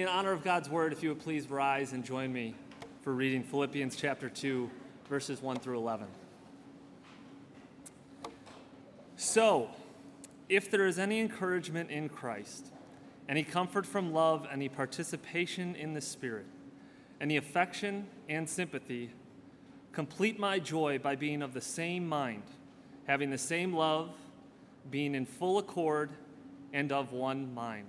in honor of God's word, if you would please rise and join me for reading Philippians chapter 2, verses 1 through 11. So, if there is any encouragement in Christ, any comfort from love, any participation in the Spirit, any affection and sympathy, complete my joy by being of the same mind, having the same love, being in full accord, and of one mind.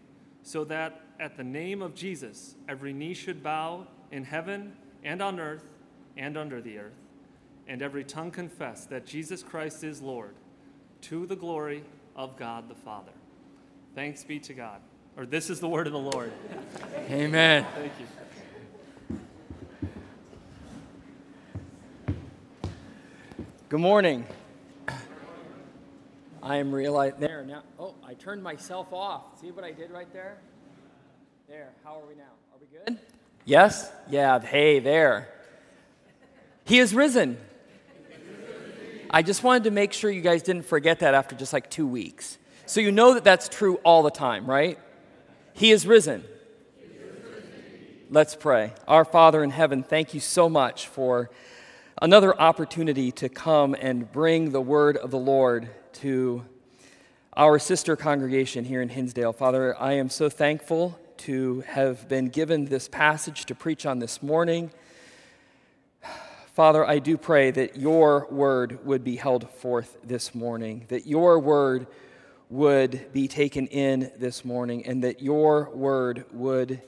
so that at the name of Jesus every knee should bow in heaven and on earth and under the earth, and every tongue confess that Jesus Christ is Lord, to the glory of God the Father. Thanks be to God. Or this is the word of the Lord. Amen. Thank you. Good morning. I am realizing there now. Oh, I turned myself off. See what I did right there? There. How are we now? Are we good? Yes? Yeah. Hey, there. He is risen. I just wanted to make sure you guys didn't forget that after just like two weeks. So you know that that's true all the time, right? He is risen. Let's pray. Our Father in heaven, thank you so much for another opportunity to come and bring the word of the Lord to our sister congregation here in Hinsdale. Father, I am so thankful to have been given this passage to preach on this morning. Father, I do pray that your word would be held forth this morning, that your word would be taken in this morning, and that your word would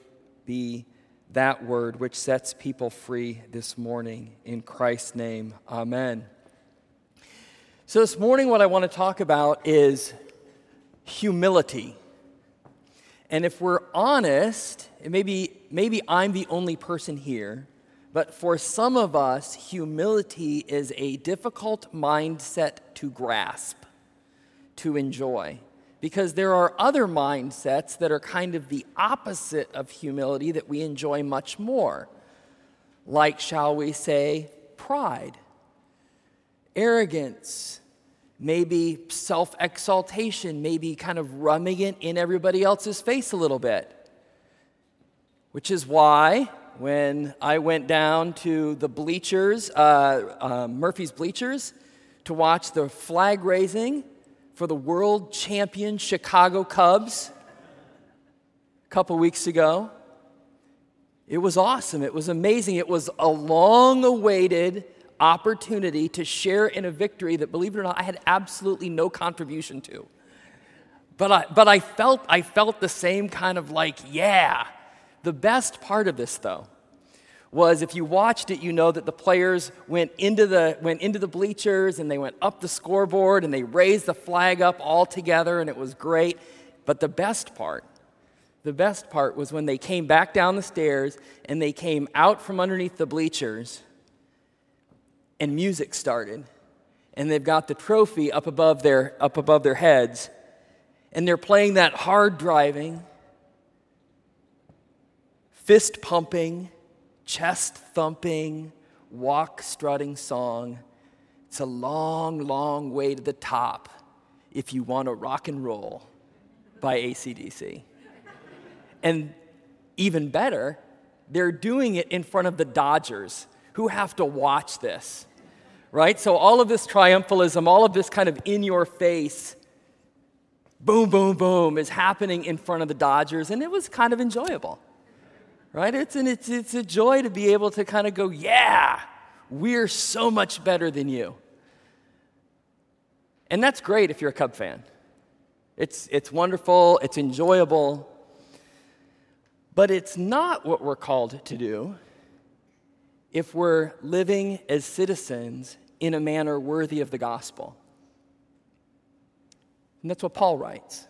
be that word which sets people free this morning. In Christ's name, amen. So, this morning, what I want to talk about is humility. And if we're honest, maybe, maybe I'm the only person here, but for some of us, humility is a difficult mindset to grasp to enjoy. Because there are other mindsets that are kind of the opposite of humility that we enjoy much more. Like, shall we say, pride, arrogance, maybe self exaltation, maybe kind of rubbing it in everybody else's face a little bit. Which is why when I went down to the bleachers, uh, uh, Murphy's Bleachers, to watch the flag raising for the world champion Chicago Cubs a couple weeks ago. It was awesome. It was amazing. It was a long awaited opportunity to share in a victory that, believe it or not, I had absolutely no contribution to. But I, but I, felt, I felt the same kind of like, yeah. The best part of this, though, was if you watched it, you know that the players went into the, went into the bleachers and they went up the scoreboard and they raised the flag up all together and it was great. But the best part, the best part was when they came back down the stairs and they came out from underneath the bleachers and music started. And they've got the trophy up above their, up above their heads. And they're playing that hard driving, fist pumping, chest thumping, walk strutting song. It's a long, long way to the top if you want to rock and roll by ACDC. And even better, they're doing it in front of the Dodgers who have to watch this, right? So, all of this triumphalism, all of this kind of in your face, boom, boom, boom, is happening in front of the Dodgers, and it was kind of enjoyable right? It's, an, it's, it's a joy to be able to kind of go, yeah, we're so much better than you. And that's great if you're a Cub fan. It's, it's wonderful, it's enjoyable, but it's not what we're called to do if we're living as citizens in a manner worthy of the gospel. And that's what Paul writes.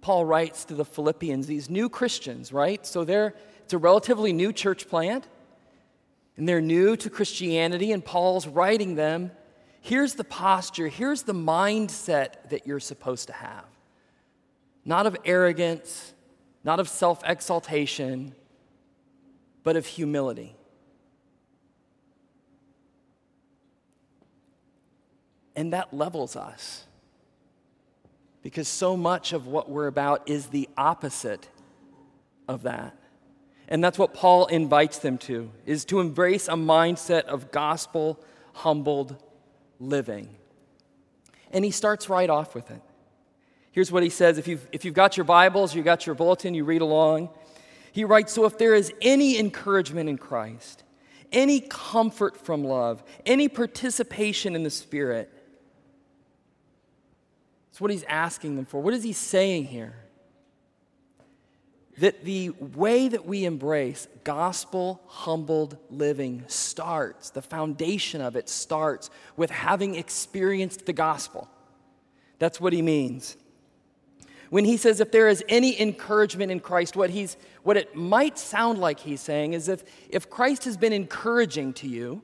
Paul writes to the Philippians, these new Christians, right? So they're, it's a relatively new church plant, and they're new to Christianity, and Paul's writing them here's the posture, here's the mindset that you're supposed to have. Not of arrogance, not of self exaltation, but of humility. And that levels us. Because so much of what we're about is the opposite of that. And that's what Paul invites them to, is to embrace a mindset of gospel humbled living. And he starts right off with it. Here's what he says if you've, if you've got your Bibles, you've got your bulletin, you read along. He writes So if there is any encouragement in Christ, any comfort from love, any participation in the Spirit, that's what he's asking them for. What is he saying here? That the way that we embrace gospel humbled living starts, the foundation of it starts with having experienced the gospel. That's what he means. When he says, if there is any encouragement in Christ, what, he's, what it might sound like he's saying is if, if Christ has been encouraging to you,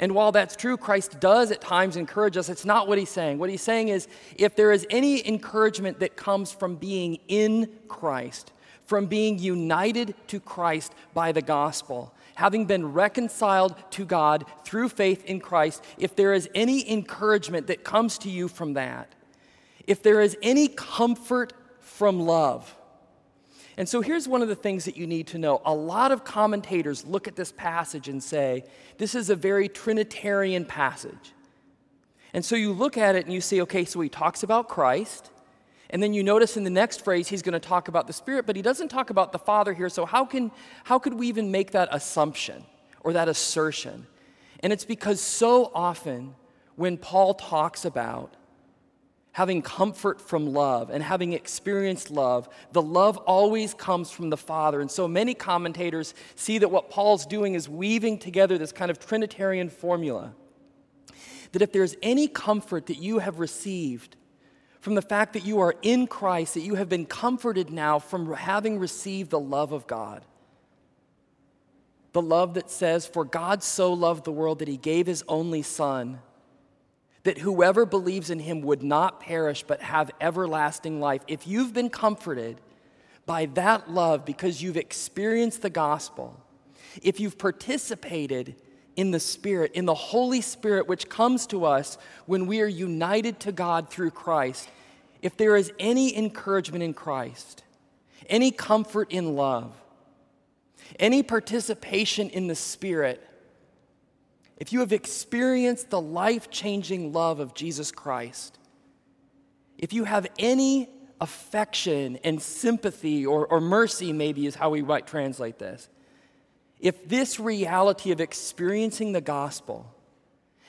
and while that's true, Christ does at times encourage us. It's not what he's saying. What he's saying is if there is any encouragement that comes from being in Christ, from being united to Christ by the gospel, having been reconciled to God through faith in Christ, if there is any encouragement that comes to you from that, if there is any comfort from love, and so here's one of the things that you need to know. A lot of commentators look at this passage and say, this is a very Trinitarian passage. And so you look at it and you say, okay, so he talks about Christ. And then you notice in the next phrase, he's going to talk about the Spirit, but he doesn't talk about the Father here. So how, can, how could we even make that assumption or that assertion? And it's because so often when Paul talks about having comfort from love and having experienced love, the love always comes from the Father. And so many commentators see that what Paul's doing is weaving together this kind of Trinitarian formula. That if there's any comfort that you have received from the fact that you are in Christ, that you have been comforted now from having received the love of God, the love that says, For God so loved the world that he gave his only Son that whoever believes in him would not perish but have everlasting life. If you've been comforted by that love because you've experienced the gospel, if you've participated in the Spirit, in the Holy Spirit, which comes to us when we are united to God through Christ, if there is any encouragement in Christ, any comfort in love, any participation in the Spirit, if you have experienced the life changing love of Jesus Christ, if you have any affection and sympathy or, or mercy, maybe is how we might translate this, if this reality of experiencing the gospel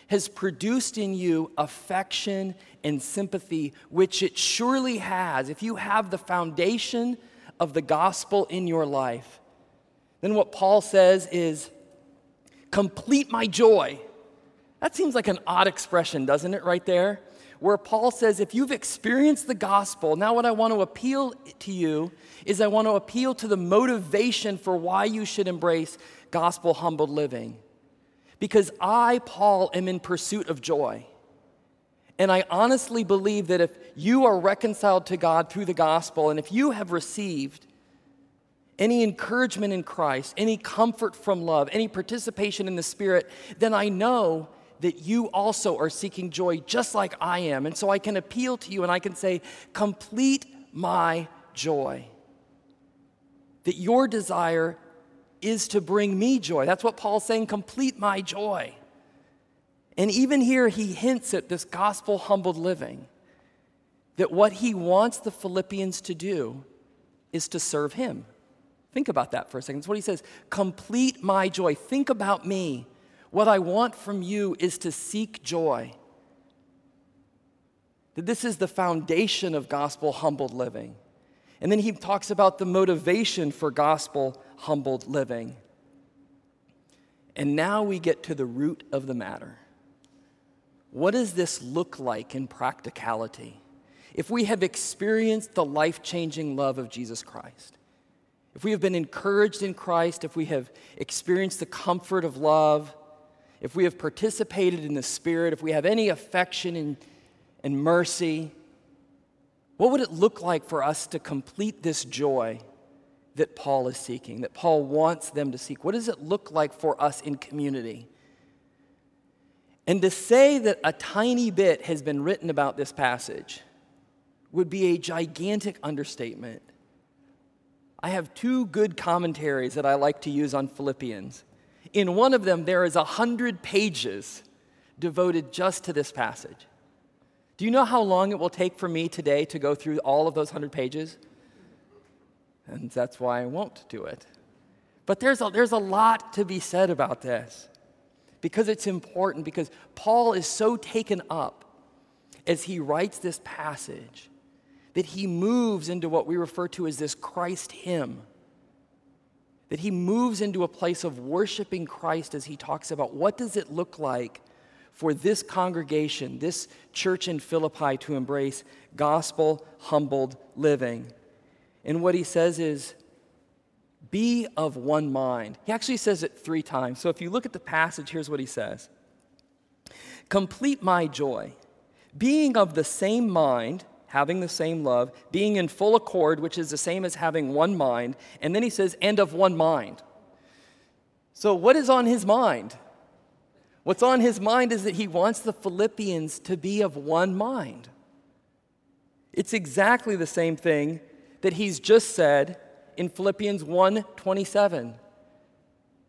has produced in you affection and sympathy, which it surely has, if you have the foundation of the gospel in your life, then what Paul says is complete my joy. That seems like an odd expression, doesn't it, right there? Where Paul says, if you've experienced the gospel, now what I want to appeal to you is I want to appeal to the motivation for why you should embrace gospel humbled living. Because I, Paul, am in pursuit of joy. And I honestly believe that if you are reconciled to God through the gospel, and if you have received any encouragement in Christ, any comfort from love, any participation in the Spirit, then I know that you also are seeking joy just like I am. And so I can appeal to you and I can say, Complete my joy. That your desire is to bring me joy. That's what Paul's saying, complete my joy. And even here, he hints at this gospel humbled living. That what he wants the Philippians to do is to serve him. Think about that for a second. That's what he says. Complete my joy. Think about me. What I want from you is to seek joy. That this is the foundation of gospel humbled living. And then he talks about the motivation for gospel humbled living. And now we get to the root of the matter. What does this look like in practicality? If we have experienced the life changing love of Jesus Christ, if we have been encouraged in Christ, if we have experienced the comfort of love, if we have participated in the Spirit, if we have any affection and, and mercy, what would it look like for us to complete this joy that Paul is seeking, that Paul wants them to seek? What does it look like for us in community? And to say that a tiny bit has been written about this passage would be a gigantic understatement. I have two good commentaries that I like to use on Philippians. In one of them, there is a hundred pages devoted just to this passage. Do you know how long it will take for me today to go through all of those hundred pages? And that's why I won't do it. But there's a, there's a lot to be said about this because it's important, because Paul is so taken up as he writes this passage that he moves into what we refer to as this Christ hymn. That he moves into a place of worshiping Christ as he talks about what does it look like for this congregation, this church in Philippi to embrace gospel humbled living. And what he says is, be of one mind. He actually says it three times. So if you look at the passage, here's what he says Complete my joy, being of the same mind having the same love, being in full accord, which is the same as having one mind. And then he says, and of one mind. So, what is on his mind? What's on his mind is that he wants the Philippians to be of one mind. It's exactly the same thing that he's just said in Philippians 1:27.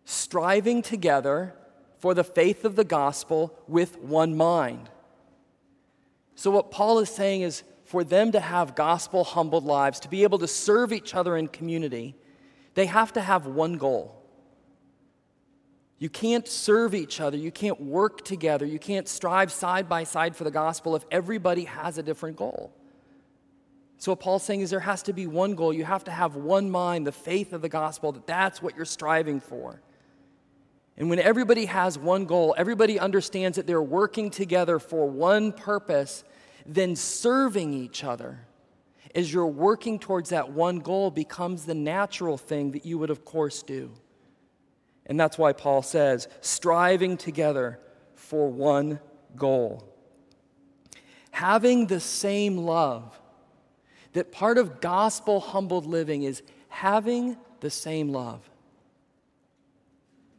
Striving together for the faith of the gospel with one mind. So what Paul is saying is for them to have gospel humbled lives, to be able to serve each other in community, they have to have one goal. You can't serve each other, you can't work together, you can't strive side by side for the gospel if everybody has a different goal. So, what Paul's saying is there has to be one goal. You have to have one mind, the faith of the gospel, that that's what you're striving for. And when everybody has one goal, everybody understands that they're working together for one purpose, then serving each other as you're working towards that one goal becomes the natural thing that you would, of course, do. And that's why Paul says, striving together for one goal. Having the same love. That part of gospel humbled living is having the same love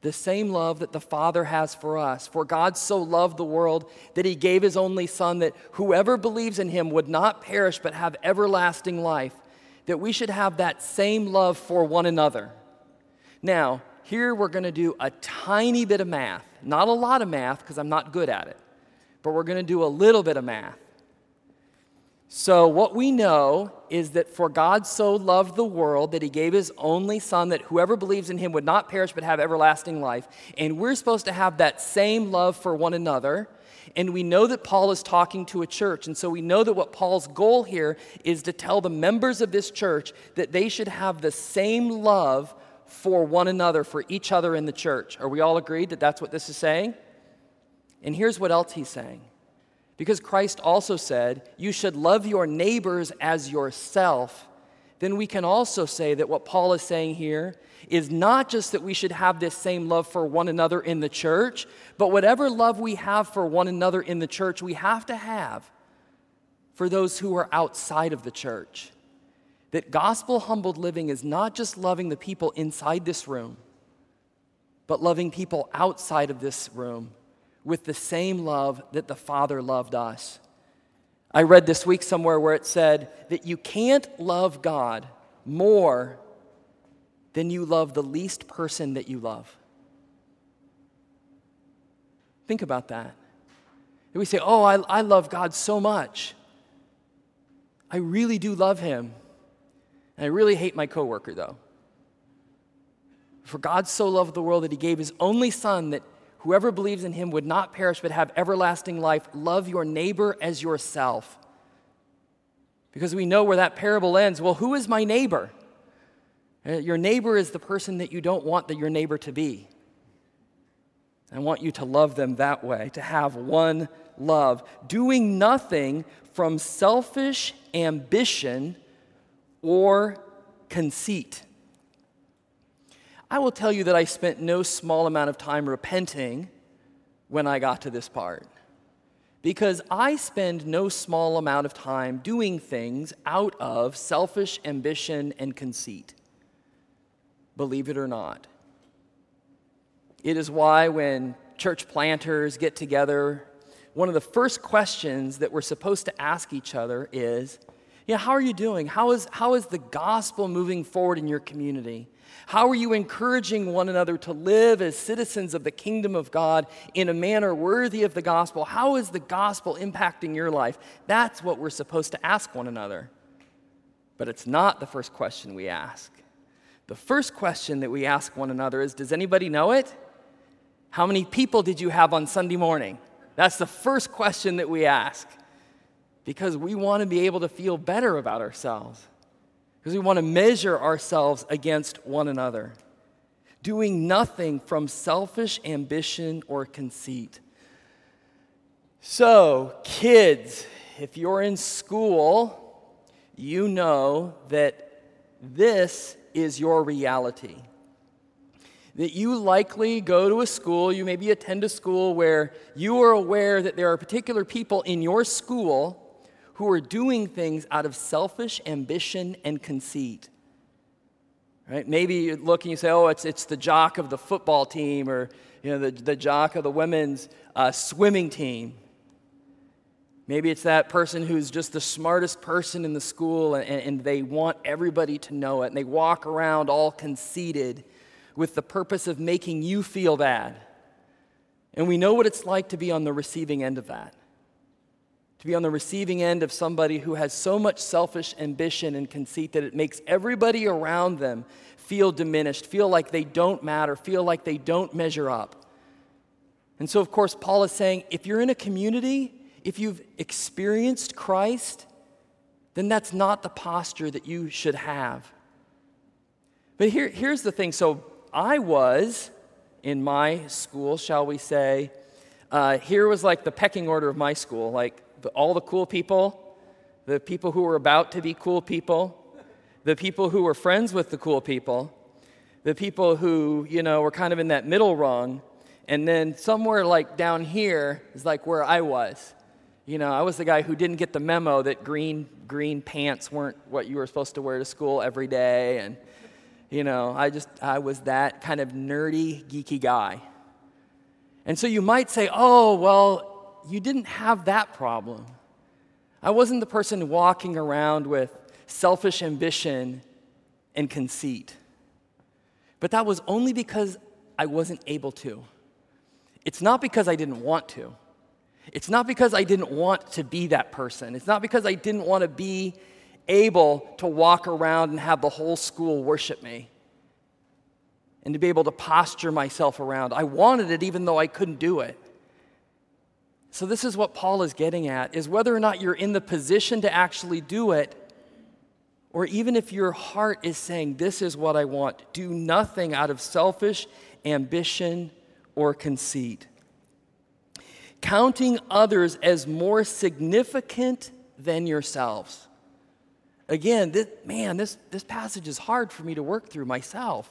the same love that the Father has for us. For God so loved the world that he gave his only Son, that whoever believes in him would not perish but have everlasting life, that we should have that same love for one another. Now, here we're going to do a tiny bit of math. Not a lot of math, because I'm not good at it, but we're going to do a little bit of math. So, what we know is that for God so loved the world that he gave his only Son, that whoever believes in him would not perish but have everlasting life. And we're supposed to have that same love for one another. And we know that Paul is talking to a church. And so we know that what Paul's goal here is to tell the members of this church that they should have the same love for one another, for each other in the church. Are we all agreed that that's what this is saying? And here's what else he's saying because Christ also said, You should love your neighbors as yourself. Then we can also say that what Paul is saying here is not just that we should have this same love for one another in the church, but whatever love we have for one another in the church, we have to have for those who are outside of the church. That gospel humbled living is not just loving the people inside this room, but loving people outside of this room with the same love that the Father loved us. I read this week somewhere where it said that you can't love God more than you love the least person that you love. Think about that. We say, Oh, I, I love God so much. I really do love him. And I really hate my coworker, though. For God so loved the world that he gave his only Son that whoever believes in him would not perish but have everlasting life. Love your neighbor as yourself. Because we know where that parable ends. Well, who is my neighbor? Uh, your neighbor is the person that you don't want that your neighbor to be. I want you to love them that way, to have one love, doing nothing from selfish ambition or conceit. I will tell you that I spent no small amount of time repenting when I got to this part. Because I spend no small amount of time doing things out of selfish ambition and conceit. Believe it or not. It is why when church planters get together, one of the first questions that we're supposed to ask each other is, yeah, how are you doing? How is, how is the gospel moving forward in your community? How are you encouraging one another to live as citizens of the kingdom of God in a manner worthy of the gospel? How is the gospel impacting your life? That's what we're supposed to ask one another. But it's not the first question we ask. The first question that we ask one another is Does anybody know it? How many people did you have on Sunday morning? That's the first question that we ask because we want to be able to feel better about ourselves because we want to measure ourselves against one another, doing nothing from selfish ambition or conceit. So, kids, if you're in school, you know that this is your reality. That you likely go to a school, you maybe attend a school where you are aware that there are particular people in your school who are doing things out of selfish ambition and conceit. Right? Maybe you look and you say, oh, it's, it's the jock of the football team or you know, the, the jock of the women's uh, swimming team. Maybe it's that person who's just the smartest person in the school and, and they want everybody to know it. And they walk around all conceited with the purpose of making you feel bad. And we know what it's like to be on the receiving end of that to be on the receiving end of somebody who has so much selfish ambition and conceit that it makes everybody around them feel diminished, feel like they don't matter, feel like they don't measure up. And so, of course, Paul is saying if you're in a community, if you've experienced Christ, then that's not the posture that you should have. But here, here's the thing so I was in my school, shall we say, uh, here was like the pecking order of my school. Like, the, all the cool people, the people who were about to be cool people, the people who were friends with the cool people, the people who, you know, were kind of in that middle rung. And then somewhere like down here is like where I was. You know, I was the guy who didn't get the memo that green green pants weren't what you were supposed to wear to school every day and you know, I just I was that kind of nerdy, geeky guy. And so you might say, "Oh, well, you didn't have that problem. I wasn't the person walking around with selfish ambition and conceit. But that was only because I wasn't able to. It's not because I didn't want to. It's not because I didn't want to be that person. It's not because I didn't want to be able to walk around and have the whole school worship me and to be able to posture myself around. I wanted it even though I couldn't do it. So this is what Paul is getting at is whether or not you're in the position to actually do it or even if your heart is saying this is what I want, do nothing out of selfish ambition or conceit. Counting others as more significant than yourselves. Again, this, man, this, this passage is hard for me to work through myself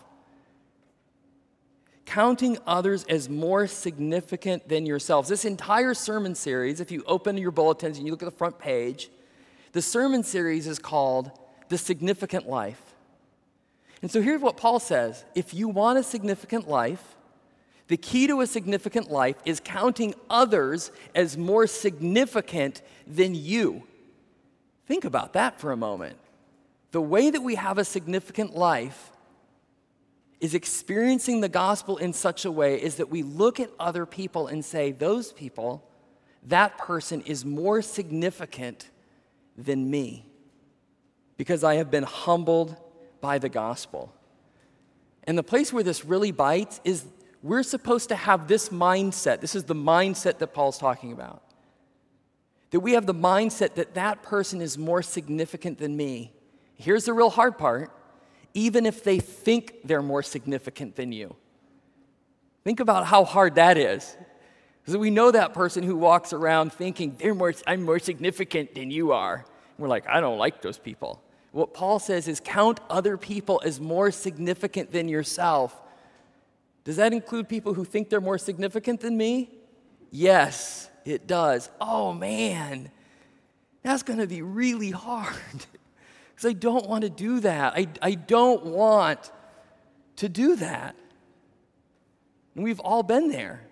counting others as more significant than yourselves. This entire sermon series, if you open your bulletins and you look at the front page, the sermon series is called The Significant Life. And so here's what Paul says if you want a significant life, the key to a significant life is counting others as more significant than you. Think about that for a moment. The way that we have a significant life is experiencing the gospel in such a way is that we look at other people and say, those people, that person is more significant than me because I have been humbled by the gospel. And the place where this really bites is we're supposed to have this mindset. This is the mindset that Paul's talking about. That we have the mindset that that person is more significant than me. Here's the real hard part even if they think they're more significant than you. Think about how hard that is. Because we know that person who walks around thinking, they're more, I'm more significant than you are. We're like, I don't like those people. What Paul says is count other people as more significant than yourself. Does that include people who think they're more significant than me? Yes, it does. Oh man, that's to be really hard because I don't want to do that. I, I don't want to do that. And we've all been there.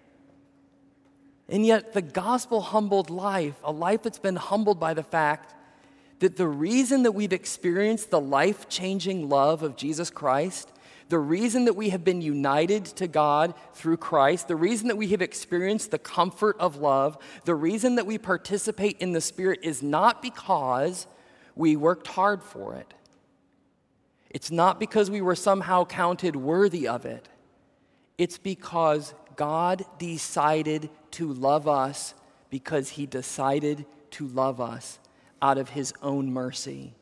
And yet, the gospel humbled life, a life that's been humbled by the fact that the reason that we've experienced the life changing love of Jesus Christ, the reason that we have been united to God through Christ, the reason that we have experienced the comfort of love, the reason that we participate in the Spirit is not because we worked hard for it. It's not because we were somehow counted worthy of it. It's because God decided to love us because he decided to love us out of his own mercy.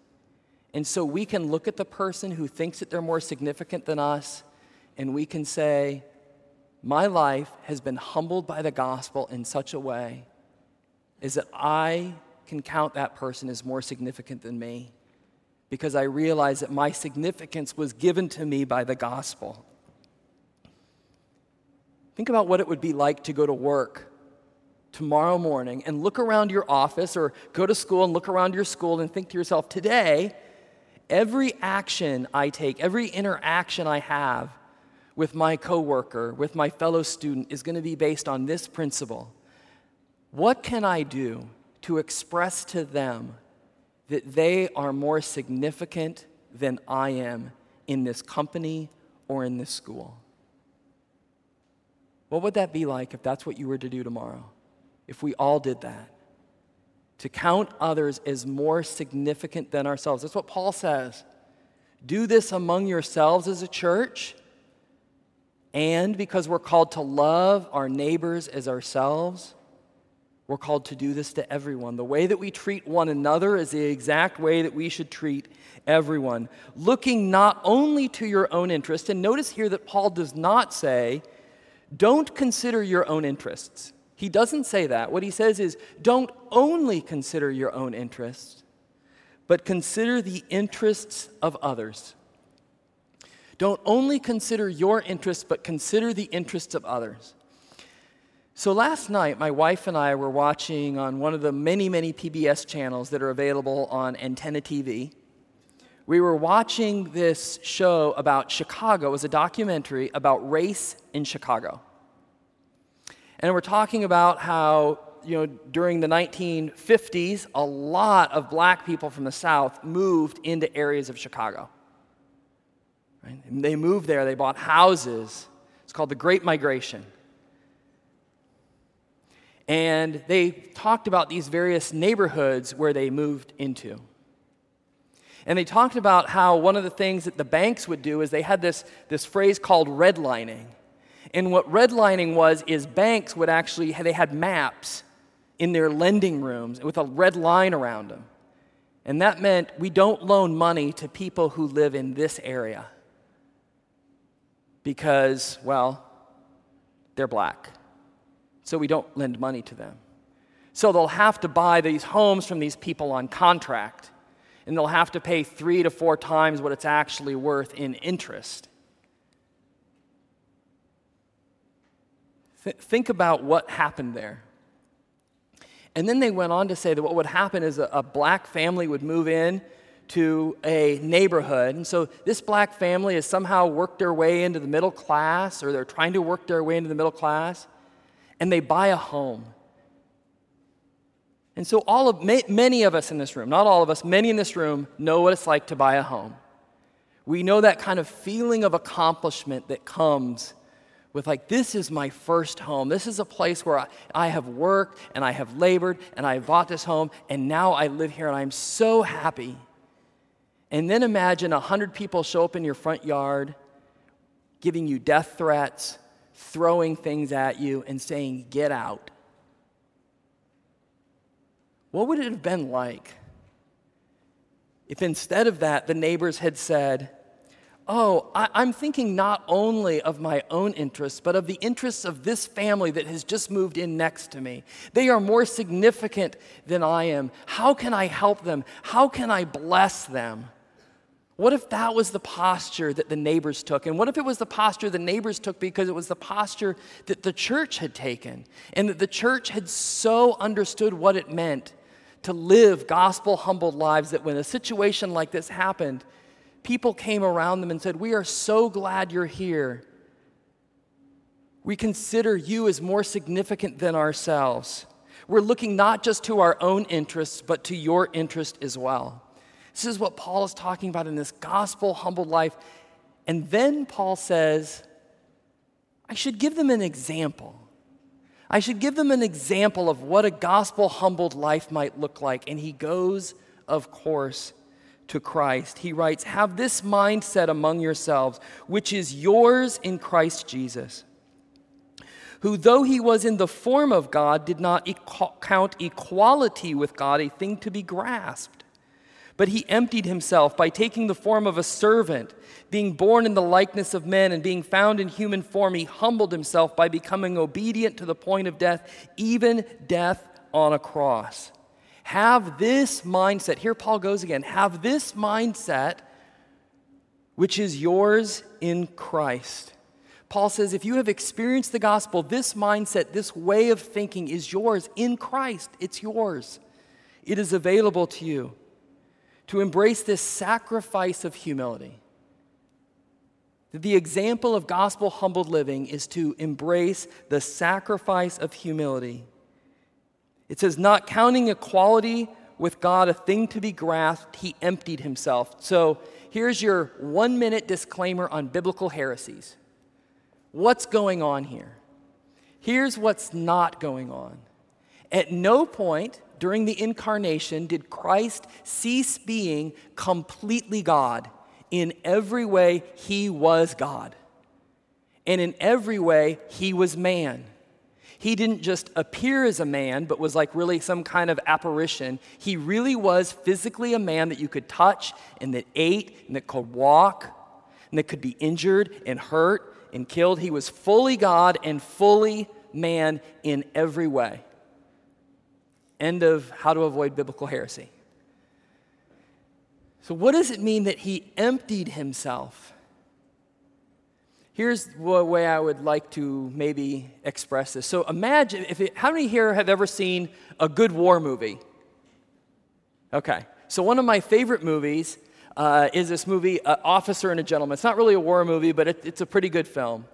And so we can look at the person who thinks that they're more significant than us and we can say, My life has been humbled by the gospel in such a way is that I can count that person as more significant than me because I realize that my significance was given to me by the gospel. Think about what it would be like to go to work tomorrow morning and look around your office or go to school and look around your school and think to yourself, today, every action I take, every interaction I have with my coworker, with my fellow student is going to be based on this principle. What can I do to express to them that they are more significant than I am in this company or in this school? What would that be like if that's what you were to do tomorrow? If we all did that? To count others as more significant than ourselves. That's what Paul says. Do this among yourselves as a church, and because we're called to love our neighbors as ourselves, we're called to do this to everyone. The way that we treat one another is the exact way that we should treat everyone, looking not only to your own interest. And notice here that Paul does not say, don't consider your own interests. He doesn't say that. What he says is, don't only consider your own interests, but consider the interests of others. Don't only consider your interests, but consider the interests of others. So last night, my wife and I were watching on one of the many, many PBS channels that are available on Antenna TV. We were watching this show about Chicago. It was a documentary about race in Chicago. And we're talking about how, you know, during the 1950s, a lot of black people from the South moved into areas of Chicago. Right? They moved there, they bought houses. It's called the Great Migration. And they talked about these various neighborhoods where they moved into. And they talked about how one of the things that the banks would do is they had this, this phrase called redlining. And what redlining was is banks would actually, they had maps in their lending rooms with a red line around them. And that meant we don't loan money to people who live in this area because, well, they're black. So we don't lend money to them. So they'll have to buy these homes from these people on contract, and they'll have to pay three to four times what it's actually worth in interest. Th- think about what happened there. And then they went on to say that what would happen is a, a black family would move in to a neighborhood. And so this black family has somehow worked their way into the middle class, or they're trying to work their way into the middle class, and they buy a home. And so, all of many of us in this room, not all of us, many in this room know what it's like to buy a home. We know that kind of feeling of accomplishment that comes with like this is my first home this is a place where I, I, have worked and i have labored and i bought this home and now i live here and i'm so happy and then imagine a hundred people show up in your front yard giving you death threats, throwing things at you, and saying, Get out. What would it have been like if instead of that, the neighbors had said, Oh, I, am thinking not only of my own interests, but of the interests of this family that has just moved in next to me. They are more significant than I am. How can I help them? How can I bless them? What if that was the posture that the neighbors took? And what if it was the posture the neighbors took because it was the posture that the church had taken? And that the church had so understood what it meant to live gospel humbled lives that when a situation like this happened, people came around them and said, We are so glad you're here. We consider you as more significant than ourselves. We're looking not just to our own interests, but to your interest as well. This is what Paul is talking about in this gospel humbled life. And then Paul says, I should give them an example. I should give them an example of what a gospel humbled life might look like. And he goes, of course, to Christ. He writes, Have this mindset among yourselves, which is yours in Christ Jesus, who, though he was in the form of God, did not count equality with God a thing to be grasped. But he emptied himself by taking the form of a servant being born in the likeness of men and being found in human form, he humbled himself by becoming obedient to the point of death, even death on a cross. Have this mindset. Here Paul goes again. Have this mindset, which is yours in Christ. Paul says, if you have experienced the gospel, this mindset, this way of thinking is yours in Christ. It's yours. It is available to you to embrace this sacrifice of humility. The example of gospel humbled living is to embrace the sacrifice of humility. It says, not counting equality with God a thing to be grasped, he emptied himself. So here's your one minute disclaimer on biblical heresies. What's going on here? Here's what's not going on. At no point during the incarnation did Christ cease being completely God in every way, he was God. And in every way, he was man. He didn't just appear as a man, but was like really some kind of apparition. He really was physically a man that you could touch and that ate and that could walk and that could be injured and hurt and killed. He was fully God and fully man in every way. End of how to avoid biblical heresy. So, what does it mean that he emptied himself? Here's the way I would like to maybe express this. So, imagine if it, how many here have ever seen a good war movie? Okay. So, one of my favorite movies uh, is this movie, uh, Officer and a Gentleman. It's not really a war movie, but it, it's a pretty good film.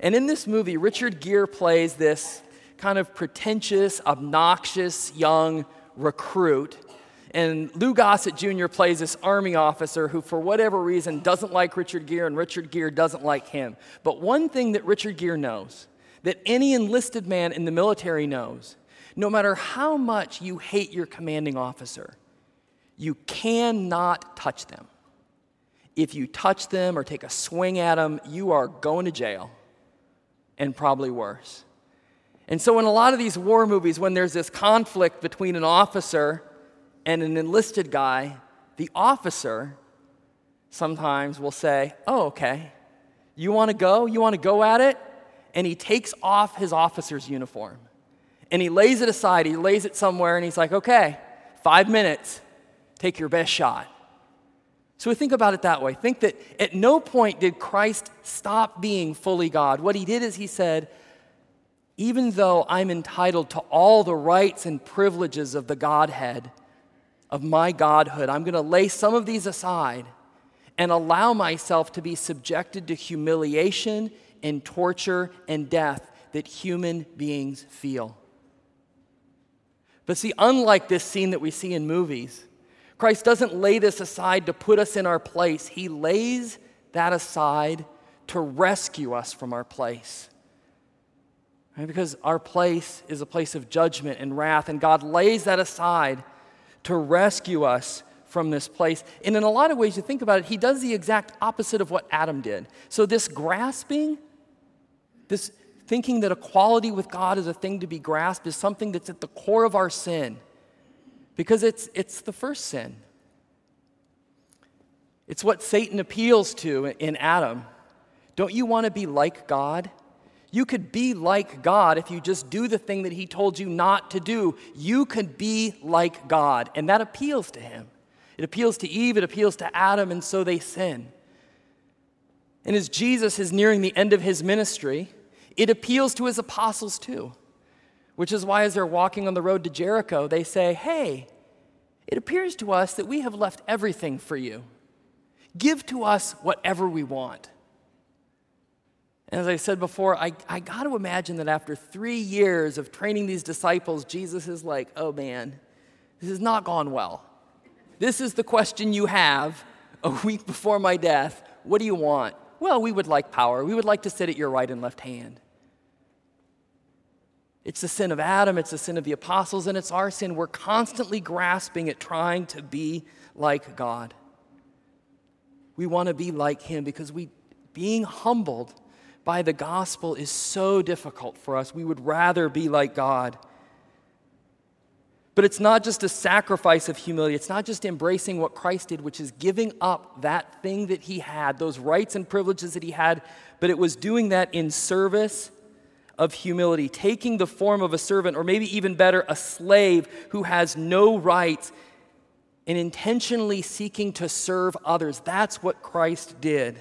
And in this movie, Richard Gere plays this kind of pretentious, obnoxious young recruit and Lou Gossett Jr. plays this army officer who, for whatever reason, doesn't like Richard Gere, and Richard Gere doesn't like him. But one thing that Richard Gere knows, that any enlisted man in the military knows, no matter how much you hate your commanding officer, you cannot touch them. If you touch them or take a swing at them, you are going to jail and probably worse. And so, in a lot of these war movies, when there's this conflict between an officer and an enlisted guy, the officer sometimes will say, Oh, okay, you want to go? You want to go at it? And he takes off his officer's uniform and he lays it aside. He lays it somewhere and he's like, Okay, five minutes, take your best shot. So we think about it that way. Think that at no point did Christ stop being fully God. What he did is he said, even though I'm entitled to all the rights and privileges of the Godhead, of my godhood. I'm going to lay some of these aside and allow myself to be subjected to humiliation and torture and death that human beings feel. But see, unlike this scene that we see in movies, Christ doesn't lay this aside to put us in our place. He lays that aside to rescue us from our place. Right? Because our place is a place of judgment and wrath, and God lays that aside to rescue us from this place. And in a lot of ways, you think about it, he does the exact opposite of what Adam did. So, this grasping, this thinking that equality with God is a thing to be grasped, is something that's at the core of our sin because it's, it's the first sin. It's what Satan appeals to in Adam. Don't you want to be like God? You could be like God if you just do the thing that He told you not to do. You could be like God, and that appeals to Him. It appeals to Eve, it appeals to Adam, and so they sin. And as Jesus is nearing the end of His ministry, it appeals to His apostles too, which is why as they're walking on the road to Jericho, they say, Hey, it appears to us that we have left everything for you. Give to us whatever we want. And as I said before, I, I got to imagine that after three years of training these disciples, Jesus is like, oh man, this has not gone well. This is the question you have a week before my death. What do you want? Well, we would like power. We would like to sit at your right and left hand. It's the sin of Adam, it's the sin of the apostles, and it's our sin. We're constantly grasping at trying to be like God. We want to be like Him because we, being humbled by the gospel is so difficult for us. We would rather be like God. But it's not just a sacrifice of humility. It's not just embracing what Christ did, which is giving up that thing that he had, those rights and privileges that he had, but it was doing that in service of humility, taking the form of a servant, or maybe even better, a slave who has no rights, and intentionally seeking to serve others. That's what Christ did.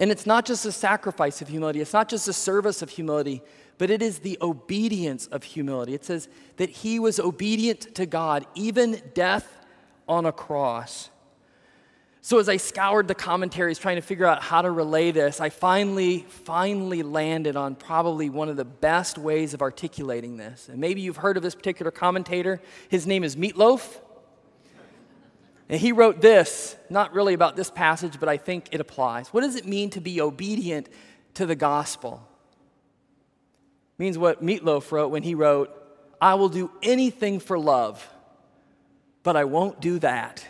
And it's not just a sacrifice of humility, it's not just a service of humility, but it is the obedience of humility. It says that he was obedient to God, even death on a cross. So, as I scoured the commentaries trying to figure out how to relay this, I finally, finally landed on probably one of the best ways of articulating this. And maybe you've heard of this particular commentator. His name is Meatloaf. And he wrote this, not really about this passage, but I think it applies. What does it mean to be obedient to the gospel? It means what Meatloaf wrote when he wrote, I will do anything for love, but I won't do that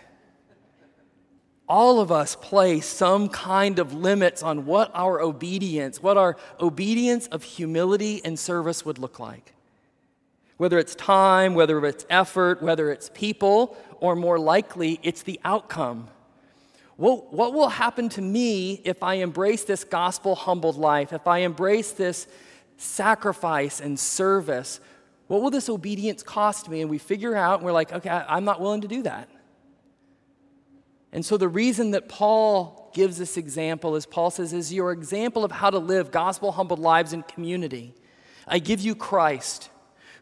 all of us place some kind of limits on what our obedience, what our obedience of humility and service would look like. Whether it's time, whether it's effort, whether it's people, or more likely, it's the outcome. What, what will happen to me if I embrace this gospel humbled life, if I embrace this sacrifice and service? What will this obedience cost me? And we figure out, and we're like, okay, I'm not willing to do that. And so, the reason that Paul gives this example is Paul says, is your example of how to live gospel humbled lives in community. I give you Christ,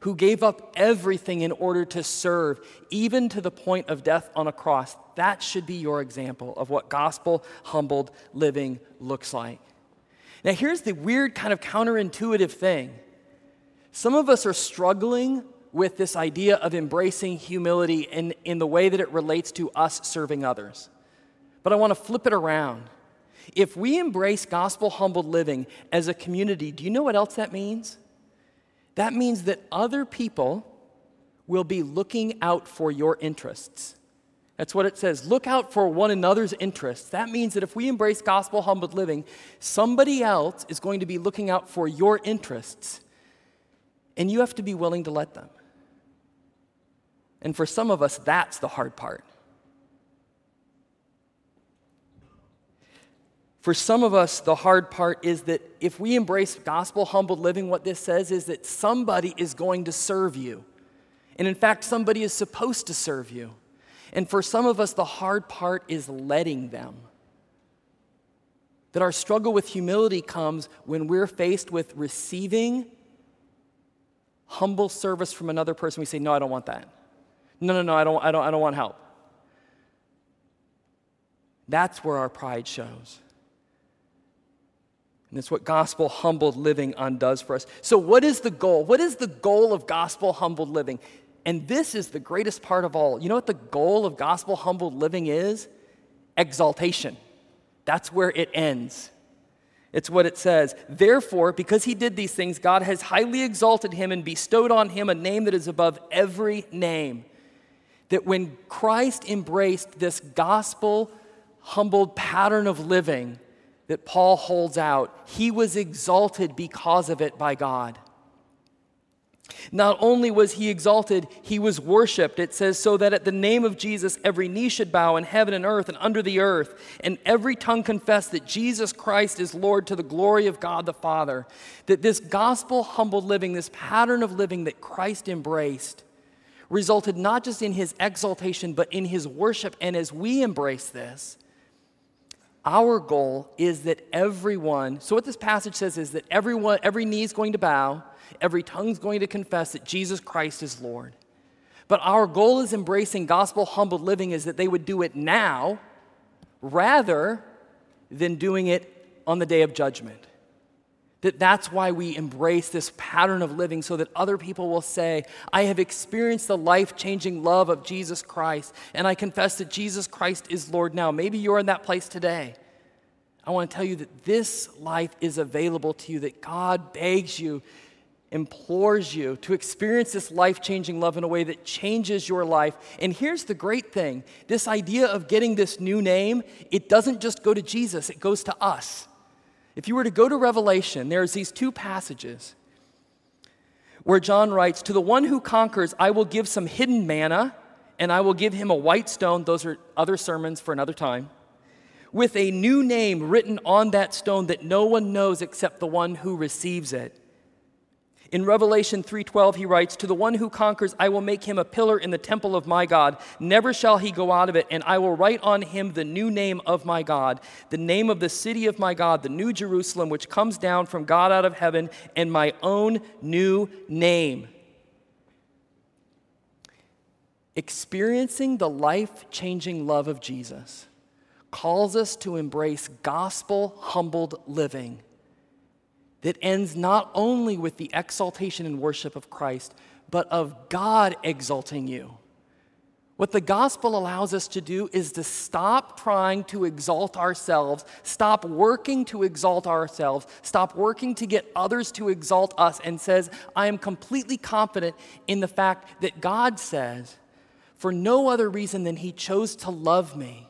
who gave up everything in order to serve, even to the point of death on a cross. That should be your example of what gospel humbled living looks like. Now, here's the weird, kind of counterintuitive thing some of us are struggling with this idea of embracing humility in, in the way that it relates to us serving others. But I want to flip it around. If we embrace gospel humbled living as a community, do you know what else that means? That means that other people will be looking out for your interests. That's what it says. Look out for one another's interests. That means that if we embrace gospel humbled living, somebody else is going to be looking out for your interests. And you have to be willing to let them. And for some of us, that's the hard part. For some of us, the hard part is that if we embrace gospel humbled living, what this says is that somebody is going to serve you. And in fact, somebody is supposed to serve you. And for some of us, the hard part is letting them. That our struggle with humility comes when we're faced with receiving humble service from another person. We say, No, I don't want that. No, no, no, I don't, I don't, I don't want help. That's where our pride shows. And that's what gospel humbled living undoes for us. So, what is the goal? What is the goal of gospel humbled living? And this is the greatest part of all. You know what the goal of gospel humbled living is? Exaltation. That's where it ends. It's what it says. Therefore, because he did these things, God has highly exalted him and bestowed on him a name that is above every name that when Christ embraced this gospel humbled pattern of living that Paul holds out, he was exalted because of it by God. Not only was he exalted, he was worshiped. It says, so that at the name of Jesus, every knee should bow in heaven and earth and under the earth, and every tongue confess that Jesus Christ is Lord to the glory of God the Father. That this gospel humbled living, this pattern of living that Christ embraced, resulted not just in his exaltation, but in his worship. And as we embrace this, our goal is that everyone, so what this passage says is that everyone, every knee is going to bow, every tongue is going to confess that Jesus Christ is Lord. But our goal is embracing gospel humble living is that they would do it now rather than doing it on the day of judgment. That that's why we embrace this pattern of living so that other people will say, I have experienced the life changing love of Jesus Christ, and I confess that Jesus Christ is Lord now. Maybe you're in that place today. I want to tell you that this life is available to you, that God begs you, implores you to experience this life changing love in a way that changes your life. And here's the great thing this idea of getting this new name, it doesn't just go to Jesus, it goes to us. If you were to go to Revelation, there's these two passages where John writes, To the one who conquers, I will give some hidden manna, and I will give him a white stone. Those are other sermons for another time. With a new name written on that stone that no one knows except the one who receives it. In Revelation 3:12 he writes, "To the one who conquers I will make him a pillar in the temple of my God. Never shall he go out of it, and I will write on him the new name of my God, the name of the city of my God, the new Jerusalem which comes down from God out of heaven, and my own new name." Experiencing the life-changing love of Jesus calls us to embrace gospel humbled living that ends not only with the exaltation and worship of Christ, but of God exalting you. What the gospel allows us to do is to stop trying to exalt ourselves, stop working to exalt ourselves, stop working to get others to exalt us, and says, I am completely confident in the fact that God says, for no other reason than He chose to love me,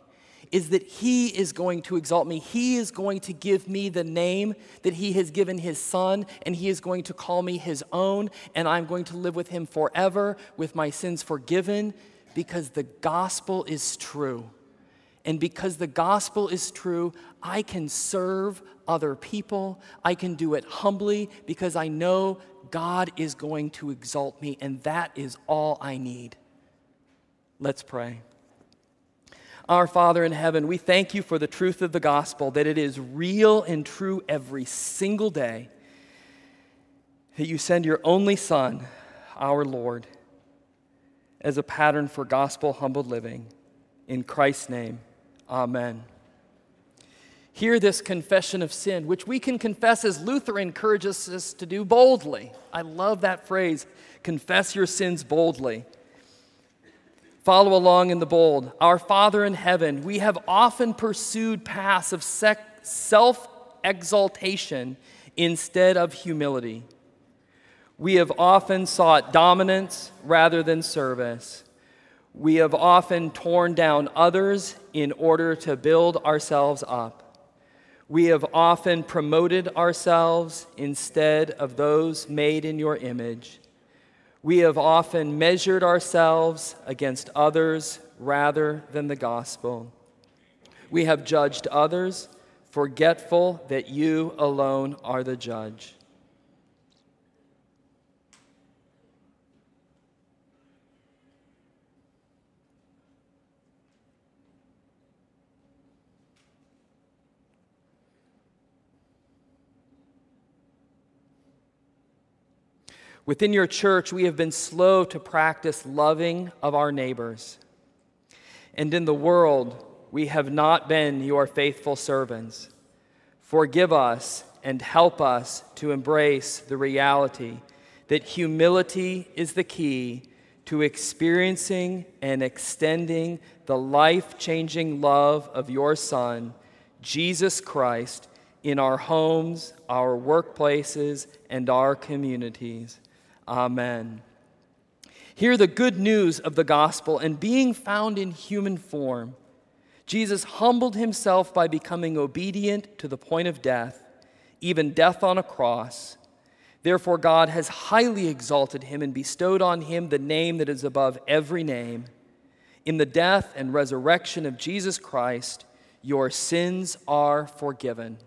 is that He is going to exalt me. He is going to give me the name that He has given His Son, and He is going to call me His own, and I'm going to live with Him forever with my sins forgiven because the gospel is true. And because the gospel is true, I can serve other people. I can do it humbly because I know God is going to exalt me, and that is all I need. Let's pray. Our Father in heaven, we thank you for the truth of the gospel, that it is real and true every single day. That you send your only Son, our Lord, as a pattern for gospel humbled living. In Christ's name, amen. Hear this confession of sin, which we can confess as Luther encourages us to do boldly. I love that phrase confess your sins boldly. Follow along in the bold. Our Father in heaven, we have often pursued paths of self exaltation instead of humility. We have often sought dominance rather than service. We have often torn down others in order to build ourselves up. We have often promoted ourselves instead of those made in your image. We have often measured ourselves against others rather than the gospel. We have judged others, forgetful that you alone are the judge. Within your church, we have been slow to practice loving of our neighbors. And in the world, we have not been your faithful servants. Forgive us and help us to embrace the reality that humility is the key to experiencing and extending the life changing love of your Son, Jesus Christ, in our homes, our workplaces, and our communities. Amen. Hear the good news of the gospel, and being found in human form, Jesus humbled himself by becoming obedient to the point of death, even death on a cross. Therefore, God has highly exalted him and bestowed on him the name that is above every name. In the death and resurrection of Jesus Christ, your sins are forgiven.